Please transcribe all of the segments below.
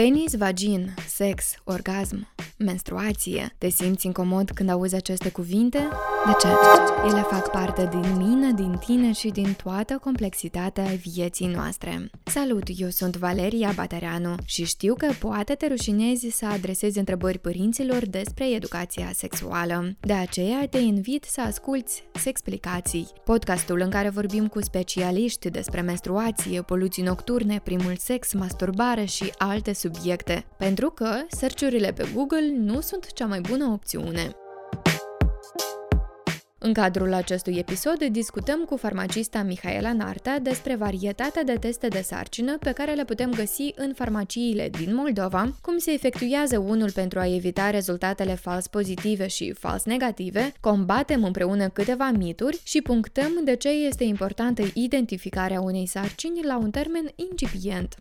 Penis, vagin, sex, orgasm, menstruație. Te simți incomod când auzi aceste cuvinte? De ce? Ele fac parte din mine, din tine și din toată complexitatea vieții noastre. Salut, eu sunt Valeria Batereanu și știu că poate te rușinezi să adresezi întrebări părinților despre educația sexuală. De aceea te invit să asculți Sexplicații, podcastul în care vorbim cu specialiști despre menstruație, poluții nocturne, primul sex, masturbare și alte subiecte, pentru că search pe Google nu sunt cea mai bună opțiune. În cadrul acestui episod discutăm cu farmacista Mihaela Narta despre varietatea de teste de sarcină pe care le putem găsi în farmaciile din Moldova, cum se efectuează unul pentru a evita rezultatele fals pozitive și fals negative, combatem împreună câteva mituri și punctăm de ce este importantă identificarea unei sarcini la un termen incipient.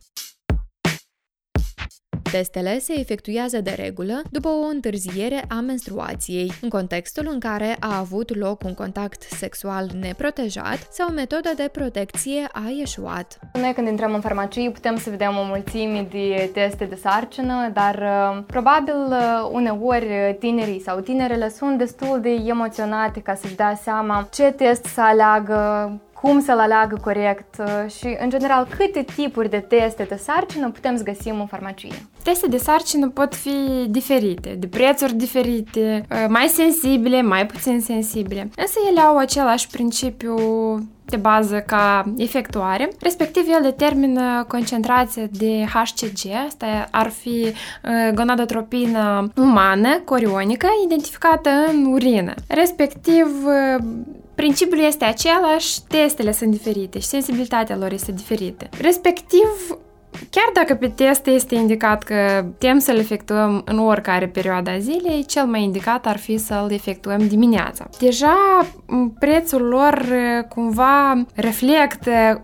Testele se efectuează de regulă după o întârziere a menstruației, în contextul în care a avut loc un contact sexual neprotejat sau metoda de protecție a ieșuat. Noi când intrăm în farmacie putem să vedem o mulțime de teste de sarcină, dar uh, probabil uh, uneori tinerii sau tinerele sunt destul de emoționate ca să-și dea seama ce test să aleagă, cum să-l aleagă corect uh, și, în general, câte tipuri de teste de sarcină putem să găsim în farmacie. Teste de sarcină pot fi diferite, de prețuri diferite, uh, mai sensibile, mai puțin sensibile, însă ele au același principiu de bază ca efectuare, respectiv el determină concentrația de HCG, asta ar fi uh, gonadotropină umană, corionică, identificată în urină. Respectiv, Principiul este același, testele sunt diferite și sensibilitatea lor este diferită. Respectiv, Chiar dacă pe test este indicat că tem să-l efectuăm în oricare perioadă a zilei, cel mai indicat ar fi să-l efectuăm dimineața. Deja prețul lor cumva reflectă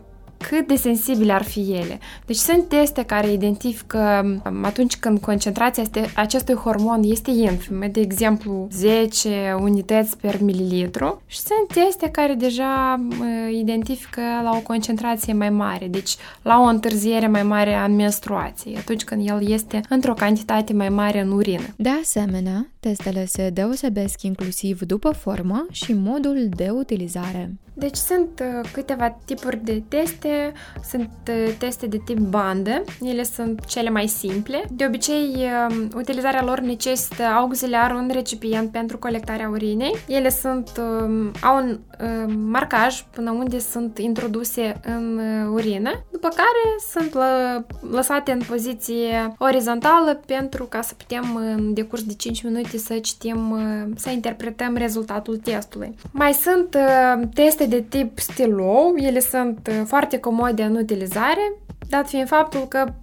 cât de sensibile ar fi ele. Deci sunt teste care identifică um, atunci când concentrația este, acestui hormon este infimă, de exemplu 10 unități per mililitru și sunt teste care deja uh, identifică la o concentrație mai mare, deci la o întârziere mai mare a menstruației, atunci când el este într-o cantitate mai mare în urină. De asemenea, testele se deosebesc inclusiv după formă și modul de utilizare. Deci sunt uh, câteva tipuri de teste, sunt uh, teste de tip bandă, ele sunt cele mai simple. De obicei, uh, utilizarea lor necesită auxiliar un recipient pentru colectarea urinei. Ele sunt, uh, au un uh, marcaj până unde sunt introduse în uh, urină, după care sunt lă, lăsate în poziție orizontală pentru ca să putem în decurs de 5 minute să citim, uh, să interpretăm rezultatul testului. Mai sunt uh, teste de tip stilou, ele sunt uh, foarte comode în utilizare, dat fiind faptul că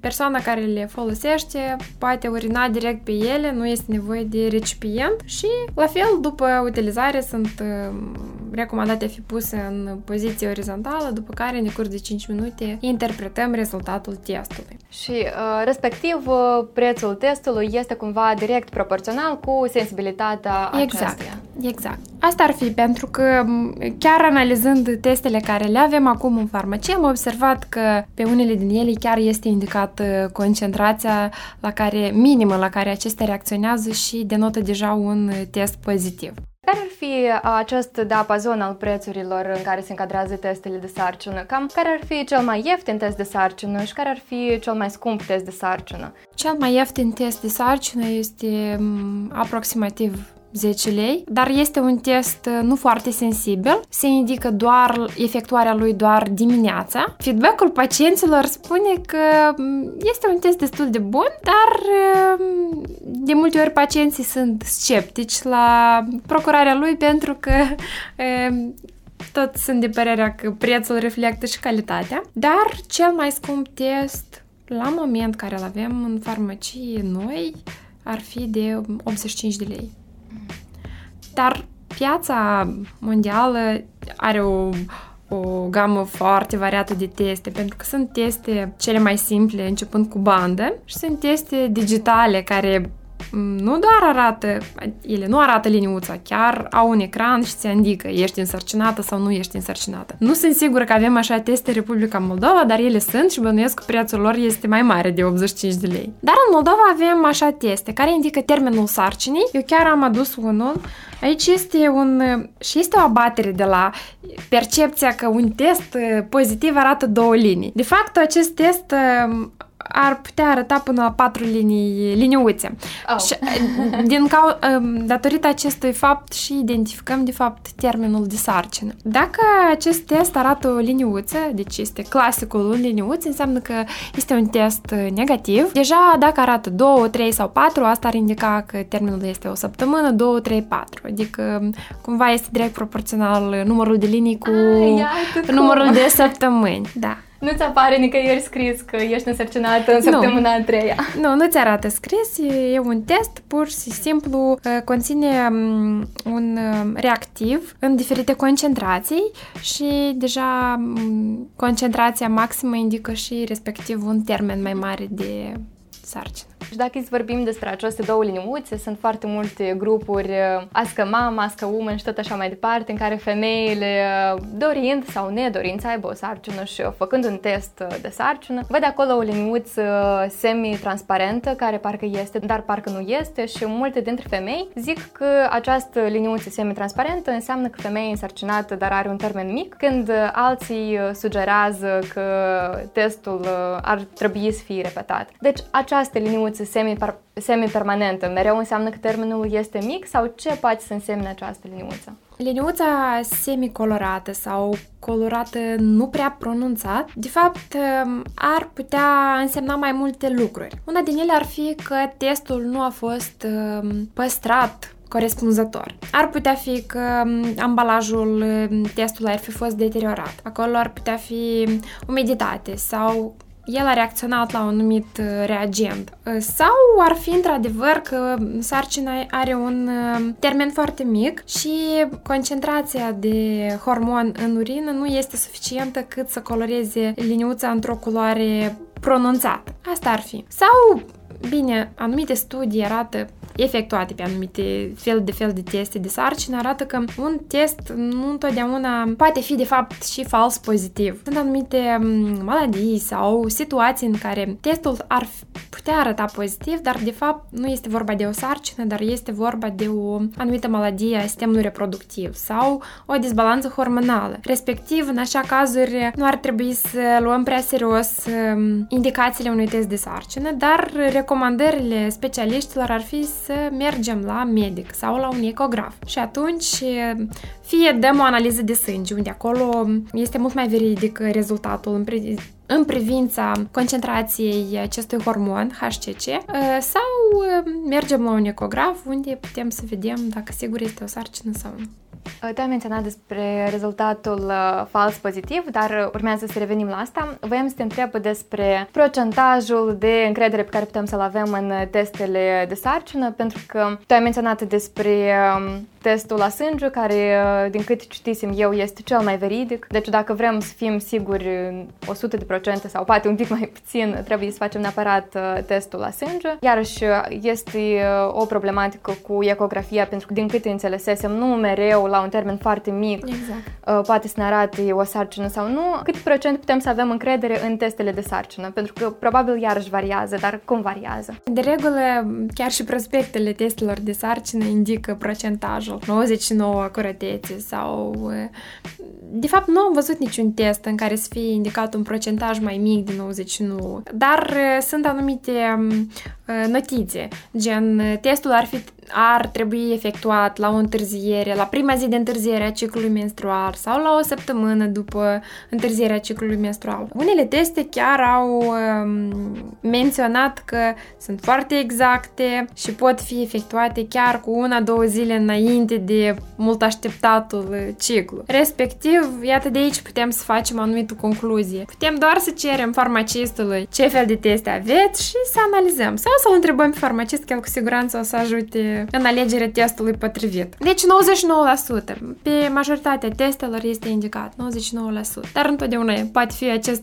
persoana care le folosește poate urina direct pe ele, nu este nevoie de recipient și, la fel, după utilizare sunt uh, recomandate a fi puse în poziție orizontală, după care, în curs de 5 minute, interpretăm rezultatul testului. Și, uh, respectiv, uh, prețul testului este cumva direct proporțional cu sensibilitatea exact, acestuia. Exact. Asta ar fi pentru că, chiar analizând testele care le avem acum în farmacie, am observat că pe unele din ele chiar este indicat uh, concentrația la care, minimă la care acestea reacționează și denotă deja un test pozitiv. Care ar fi uh, acest diapazon al prețurilor în care se încadrează testele de sarcină? Cam care ar fi cel mai ieftin test de sarcină și care ar fi cel mai scump test de sarcină? Cel mai ieftin test de sarcină este mm, aproximativ 10 lei, dar este un test uh, nu foarte sensibil. Se indică doar efectuarea lui doar dimineața. Feedback-ul pacienților spune că mm, este un test destul de bun, dar uh, de multe ori pacienții sunt sceptici la procurarea lui pentru că uh, tot sunt de părerea că prețul reflectă și calitatea. Dar cel mai scump test la moment care îl avem în farmacie noi ar fi de 85 de lei. Dar piața mondială are o, o gamă foarte variată de teste, pentru că sunt teste cele mai simple, începând cu bandă, și sunt teste digitale care nu doar arată, ele nu arată liniuța, chiar au un ecran și ți indică ești însărcinată sau nu ești însărcinată. Nu sunt sigură că avem așa teste Republica Moldova, dar ele sunt și bănuiesc că prețul lor este mai mare de 85 de lei. Dar în Moldova avem așa teste care indică termenul sarcinii. Eu chiar am adus unul. Aici este un și este o abatere de la percepția că un test pozitiv arată două linii. De fapt, acest test ar putea arăta până la patru linii, liniuțe. Oh. Și, din cau, datorită acestui fapt și identificăm, de fapt, termenul de sarcină. Dacă acest test arată o liniuță, deci este clasicul un liniuț, înseamnă că este un test negativ. Deja, dacă arată 2, 3 sau 4, asta ar indica că termenul este o săptămână, 2, 3, 4. Adică, cumva este direct proporțional numărul de linii cu Ai, numărul de săptămâni. Da. Nu-ți apare nicăieri scris că ești însărcinată în săptămâna a treia. Nu, nu ți arată scris, e un test, pur și simplu uh, conține um, un um, reactiv în diferite concentrații și deja um, concentrația maximă indică și respectiv un termen mai mare de sarcină. Și dacă îți vorbim despre aceste două liniuțe, sunt foarte multe grupuri, uh, Ască Mama, Ască Woman și tot așa mai departe, în care femeile, uh, dorind sau nedorind să aibă o sarcină și făcând un test uh, de sarcină, văd acolo o liniuță semi-transparentă, care parcă este, dar parcă nu este și multe dintre femei zic că această liniuță semi-transparentă înseamnă că femeia e însărcinată, dar are un termen mic, când alții sugerează că testul ar trebui să fie repetat. Deci această liniuță liniuță semi-permanentă mereu înseamnă că termenul este mic sau ce poate să însemne această liniuță? Liniuța semi-colorată sau colorată nu prea pronunțat, de fapt ar putea însemna mai multe lucruri. Una din ele ar fi că testul nu a fost păstrat corespunzător. Ar putea fi că ambalajul testului ar fi fost deteriorat. Acolo ar putea fi umiditate sau el a reacționat la un anumit uh, reagent. Uh, sau ar fi într-adevăr că sarcina are un uh, termen foarte mic și concentrația de hormon în urină nu este suficientă cât să coloreze liniuța într-o culoare pronunțată. Asta ar fi. Sau Bine, anumite studii arată efectuate pe anumite fel de fel de teste de sarcină arată că un test nu întotdeauna poate fi de fapt și fals pozitiv. Sunt anumite mm, maladii sau situații în care testul ar putea arăta pozitiv, dar de fapt nu este vorba de o sarcină, dar este vorba de o anumită maladie a sistemului reproductiv sau o disbalanță hormonală. Respectiv, în așa cazuri, nu ar trebui să luăm prea serios mm, indicațiile unui test de sarcină, dar recomandările specialiștilor ar fi să mergem la medic sau la un ecograf. Și atunci fie dăm o analiză de sânge, unde acolo este mult mai veridic rezultatul în, pri- în privința concentrației acestui hormon HCC ă, sau mergem la un ecograf unde putem să vedem dacă sigur este o sarcină sau nu. Tu ai menționat despre rezultatul uh, fals pozitiv, dar urmează să revenim la asta. Voiam să te întreb despre procentajul de încredere pe care putem să-l avem în testele de sarcină, pentru că tu ai menționat despre um, testul la sânge, care, uh, din cât citisem eu, este cel mai veridic. Deci dacă vrem să fim siguri 100% sau poate un pic mai puțin, trebuie să facem neapărat uh, testul la sânge. Iarăși este o problematică cu ecografia, pentru că din câte înțelesesem, nu mereu la un termen foarte mic exact. Uh, poate să ne arate o sarcină sau nu, cât procent putem să avem încredere în testele de sarcină? Pentru că probabil iarăși variază, dar cum variază? De regulă, chiar și prospectele testelor de sarcină indică procentajul 99 acuratețe sau... Uh, de fapt, nu am văzut niciun test în care să fie indicat un procentaj mai mic de 99, dar uh, sunt anumite um, notițe, gen testul ar fi ar trebui efectuat la o întârziere, la prima zi de întârziere a ciclului menstrual sau la o săptămână după întârzierea ciclului menstrual. Unele teste chiar au um, menționat că sunt foarte exacte și pot fi efectuate chiar cu una-două zile înainte de mult așteptatul ciclu. Respectiv, iată de aici putem să facem o anumită concluzie. Putem doar să cerem farmacistului ce fel de teste aveți și să analizăm. Sau să-l întrebăm pe farmacist, că el cu siguranță o să ajute în alegerea testului potrivit. Deci 99%. Pe majoritatea testelor este indicat 99%. Dar întotdeauna poate fi acest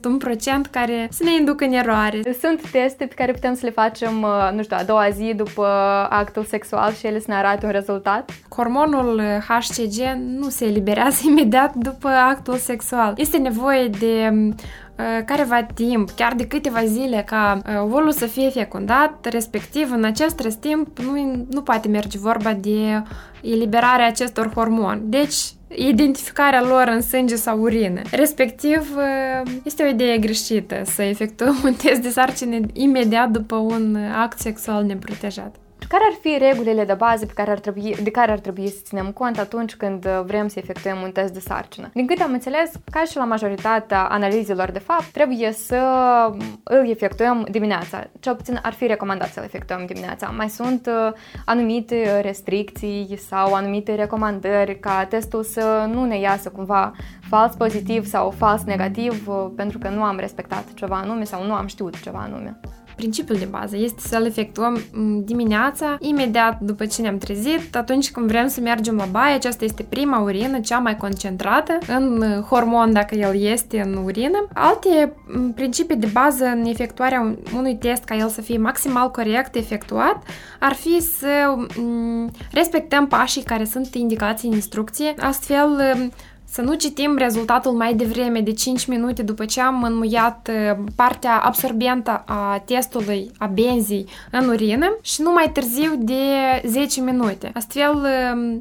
1% care să ne inducă în eroare. Sunt teste pe care putem să le facem, uh, nu știu, a doua zi după actul sexual și ele să ne arate un rezultat? Hormonul HCG nu se eliberează imediat după actul sexual. Este nevoie de uh, careva timp, chiar de câteva zile ca uh, ovulul să fie fecundat, respectiv în acest rest timp nu, nu poate merge vorba de eliberarea acestor hormoni. Deci, identificarea lor în sânge sau urină. Respectiv, uh, este o idee greșită să efectuăm un test de sarcină imediat după un act sexual neprotejat. Care ar fi regulile de bază pe care ar trebui, de care ar trebui să ținem cont atunci când uh, vrem să efectuăm un test de sarcină? Din câte am înțeles, ca și la majoritatea analizelor de fapt, trebuie să îl efectuăm dimineața. Cel puțin ar fi recomandat să-l efectuăm dimineața. Mai sunt uh, anumite restricții sau anumite recomandări ca testul să nu ne iasă cumva fals pozitiv sau fals negativ uh, pentru că nu am respectat ceva anume sau nu am știut ceva anume. Principiul de bază este să-l efectuăm mm, dimineața, imediat după ce ne-am trezit, atunci când vrem să mergem la baie, aceasta este prima urină, cea mai concentrată în uh, hormon, dacă el este în urină. Alte mm, principii de bază în efectuarea unui test ca el să fie maximal corect efectuat ar fi să mm, respectăm pașii care sunt indicați în instrucție, astfel să nu citim rezultatul mai devreme de 5 minute după ce am înmuiat uh, partea absorbentă a testului a benzii în urină și nu mai târziu de 10 minute. Astfel, um,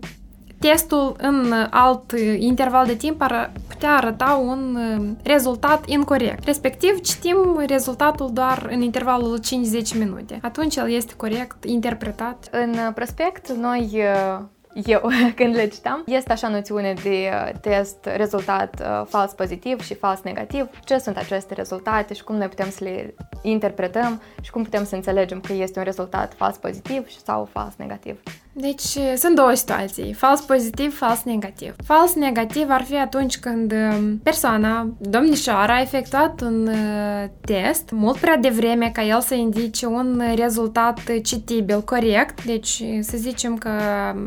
testul în alt interval de timp ar putea arăta un um, rezultat incorrect. Respectiv, citim rezultatul doar în intervalul 5-10 minute. Atunci el este corect interpretat. În prospect, noi uh, eu când le citam. Este așa noțiune de uh, test rezultat uh, fals pozitiv și fals negativ. Ce sunt aceste rezultate și cum noi putem să le interpretăm și cum putem să înțelegem că este un rezultat fals pozitiv sau fals negativ. Deci sunt două situații, fals pozitiv, fals negativ. Fals negativ ar fi atunci când um, persoana, domnișoara, a efectuat un uh, test mult prea devreme ca el să indice un rezultat citibil, corect. Deci să zicem că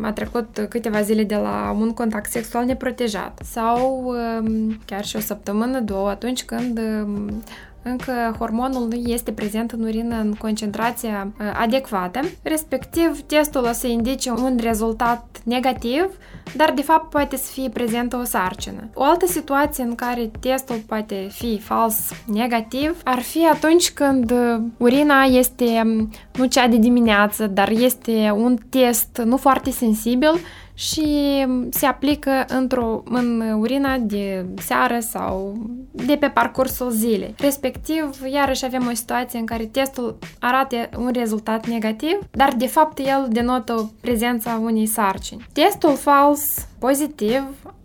a trecut câteva zile de la un contact sexual neprotejat sau um, chiar și o săptămână, două, atunci când um, încă hormonul nu este prezent în urină în concentrația uh, adecvată, respectiv testul o să indice un rezultat negativ, dar de fapt poate să fie prezentă o sarcină. O altă situație în care testul poate fi fals negativ ar fi atunci când uh, urina este um, nu cea de dimineață, dar este un test nu foarte sensibil și se aplică într-o, în urina de seară sau de pe parcursul zilei. Respectiv, iarăși avem o situație în care testul arată un rezultat negativ, dar de fapt el denotă prezența unei sarcini. Testul fals pozitiv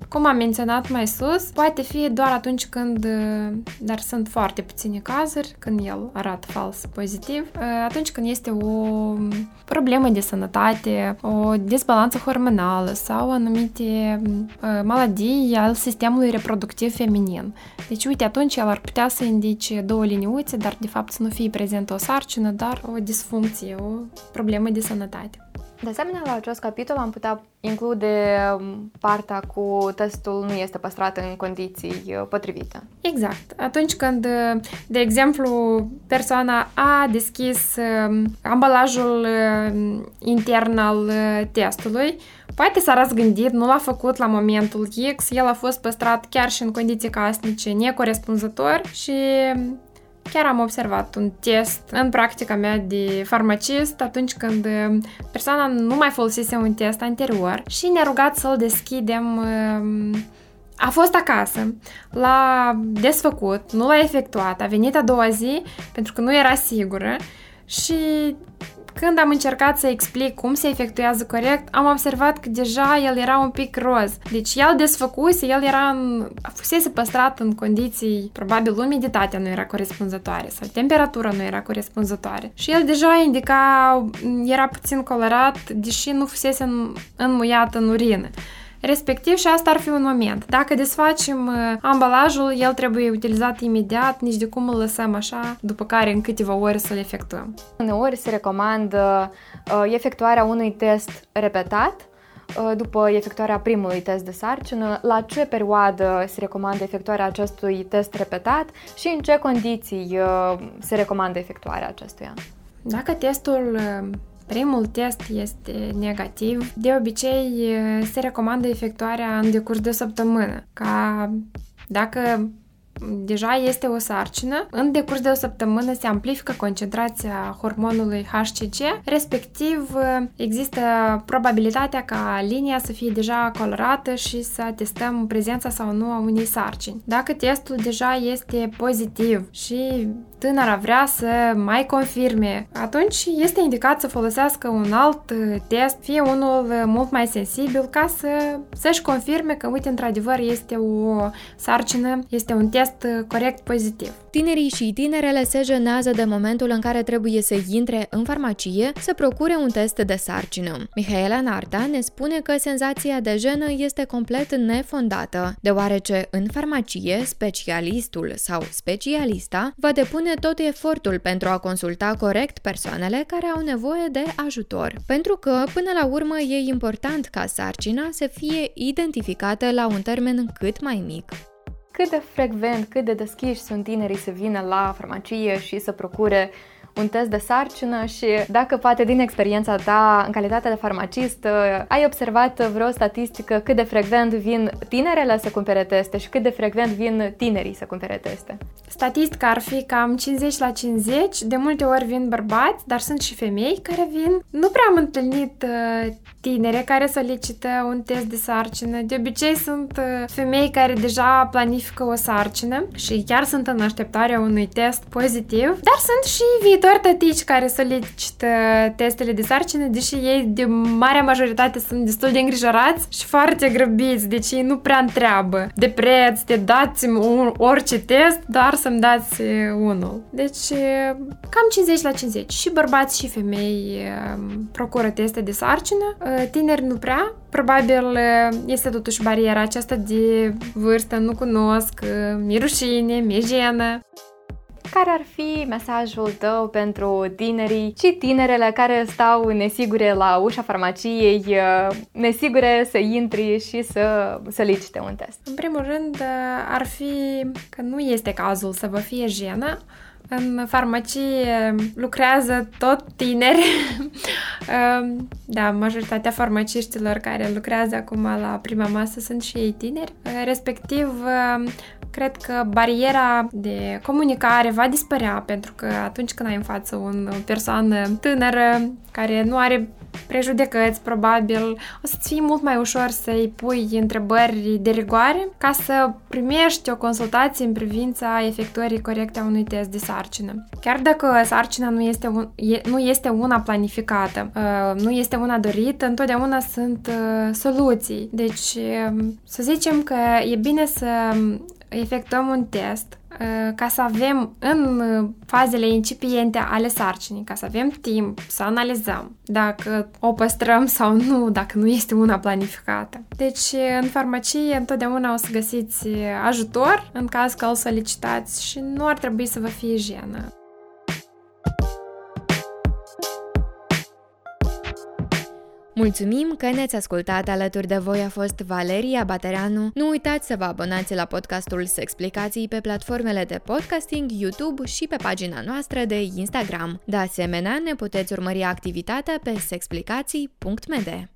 cum am menționat mai sus, poate fi doar atunci când, dar sunt foarte puține cazuri, când el arată fals pozitiv, atunci când este o problemă de sănătate, o dezbalanță hormonală sau anumite maladii al sistemului reproductiv feminin. Deci, uite, atunci el ar putea să indice două liniuțe, dar de fapt să nu fie prezentă o sarcină, dar o disfuncție, o problemă de sănătate. De asemenea, la acest capitol am putea include um, partea cu testul nu este păstrat în condiții uh, potrivite. Exact. Atunci când, uh, de exemplu, persoana a deschis um, ambalajul uh, intern al testului, poate s-a răzgândit, nu l-a făcut la momentul X, el a fost păstrat chiar și în condiții casnice necorespunzător și Chiar am observat un test în practica mea de farmacist atunci când uh, persoana nu mai folosise un test anterior și ne-a rugat să-l deschidem uh, a fost acasă, l-a desfăcut, nu l-a efectuat, a venit a doua zi pentru că nu era sigură și când am încercat să explic cum se efectuează corect, am observat că deja el era un pic roz. Deci el desfăcuse, el era în, fusese păstrat în condiții, probabil umiditatea nu era corespunzătoare sau temperatura nu era corespunzătoare. Și el deja indica, era puțin colorat, deși nu fusese înmuiat în urină. Respectiv și asta ar fi un moment. Dacă desfacem uh, ambalajul, el trebuie utilizat imediat, nici de cum îl lăsăm așa, după care în câteva ore să-l efectuăm. Uneori se recomandă uh, efectuarea unui test repetat uh, după efectuarea primului test de sarcină, la ce perioadă se recomandă efectuarea acestui test repetat și în ce condiții uh, se recomandă efectuarea acestuia. Dacă testul uh, primul test este negativ, de obicei se recomandă efectuarea în decurs de o săptămână, ca dacă deja este o sarcină, în decurs de o săptămână se amplifică concentrația hormonului HCG, respectiv există probabilitatea ca linia să fie deja colorată și să testăm prezența sau nu a unei sarcini. Dacă testul deja este pozitiv și tânăra vrea să mai confirme, atunci este indicat să folosească un alt uh, test, fie unul uh, mult mai sensibil, ca să, să-și confirme că, uite, într-adevăr, este o sarcină, este un test uh, corect pozitiv. Tinerii și tinerele se jenează de momentul în care trebuie să intre în farmacie să procure un test de sarcină. Mihaela Narta ne spune că senzația de jenă este complet nefondată, deoarece în farmacie specialistul sau specialista va depune depune tot efortul pentru a consulta corect persoanele care au nevoie de ajutor. Pentru că, până la urmă, e important ca sarcina să fie identificată la un termen cât mai mic cât de frecvent, cât de deschiși sunt tinerii să vină la farmacie și să procure un test de sarcină și dacă poate din experiența ta în calitate de farmacist ai observat vreo statistică cât de frecvent vin tinerele să cumpere teste și cât de frecvent vin tinerii să cumpere teste? Statistica ar fi cam 50 la 50, de multe ori vin bărbați, dar sunt și femei care vin. Nu prea am întâlnit uh, tinere care solicită un test de sarcină. De obicei sunt uh, femei care deja planifică o sarcină și chiar sunt în așteptarea unui test pozitiv, dar sunt și viitori doar tătici care solicită testele de sarcină, deși ei de marea majoritate sunt destul de îngrijorați și foarte grăbiți, deci ei nu prea întreabă de preț, de dați-mi orice test, dar să-mi dați unul. Deci cam 50 la 50. Și bărbați și femei procură teste de sarcină, tineri nu prea, Probabil este totuși bariera aceasta de vârstă, nu cunosc, mi rușine, mi jenă. Care ar fi mesajul tău pentru tinerii și tinerele care stau nesigure la ușa farmaciei, uh, nesigure să intri și să solicite un test? În primul rând, uh, ar fi că nu este cazul să vă fie jenă, în farmacie lucrează tot tineri. Um, da, majoritatea farmaciștilor care lucrează acum la prima masă sunt și ei tineri. Uh, respectiv, cred că bariera de comunicare va dispărea pentru că atunci când ai în față o persoană tânără care nu are prejudecăți, probabil, o să-ți fie mult mai ușor să-i pui întrebări de rigoare ca să primești o consultație în privința efectuării corecte a unui test de sarcină. Chiar dacă sarcina nu este, un, e, nu este una planificată, uh, nu este una dorită, întotdeauna sunt uh, soluții. Deci, uh, să zicem că e bine să efectuăm un test uh, ca să avem în fazele incipiente ale sarcinii, ca să avem timp să analizăm dacă o păstrăm sau nu, dacă nu este una planificată. Deci, în farmacie, întotdeauna o să găsiți ajutor în caz că îl solicitați și nu ar trebui să vă fie jenă. Mulțumim că ne-ați ascultat alături de voi a fost Valeria Batereanu. Nu uitați să vă abonați la podcastul Sexplicații pe platformele de podcasting, YouTube și pe pagina noastră de Instagram. De asemenea, ne puteți urmări activitatea pe sexplicații.md.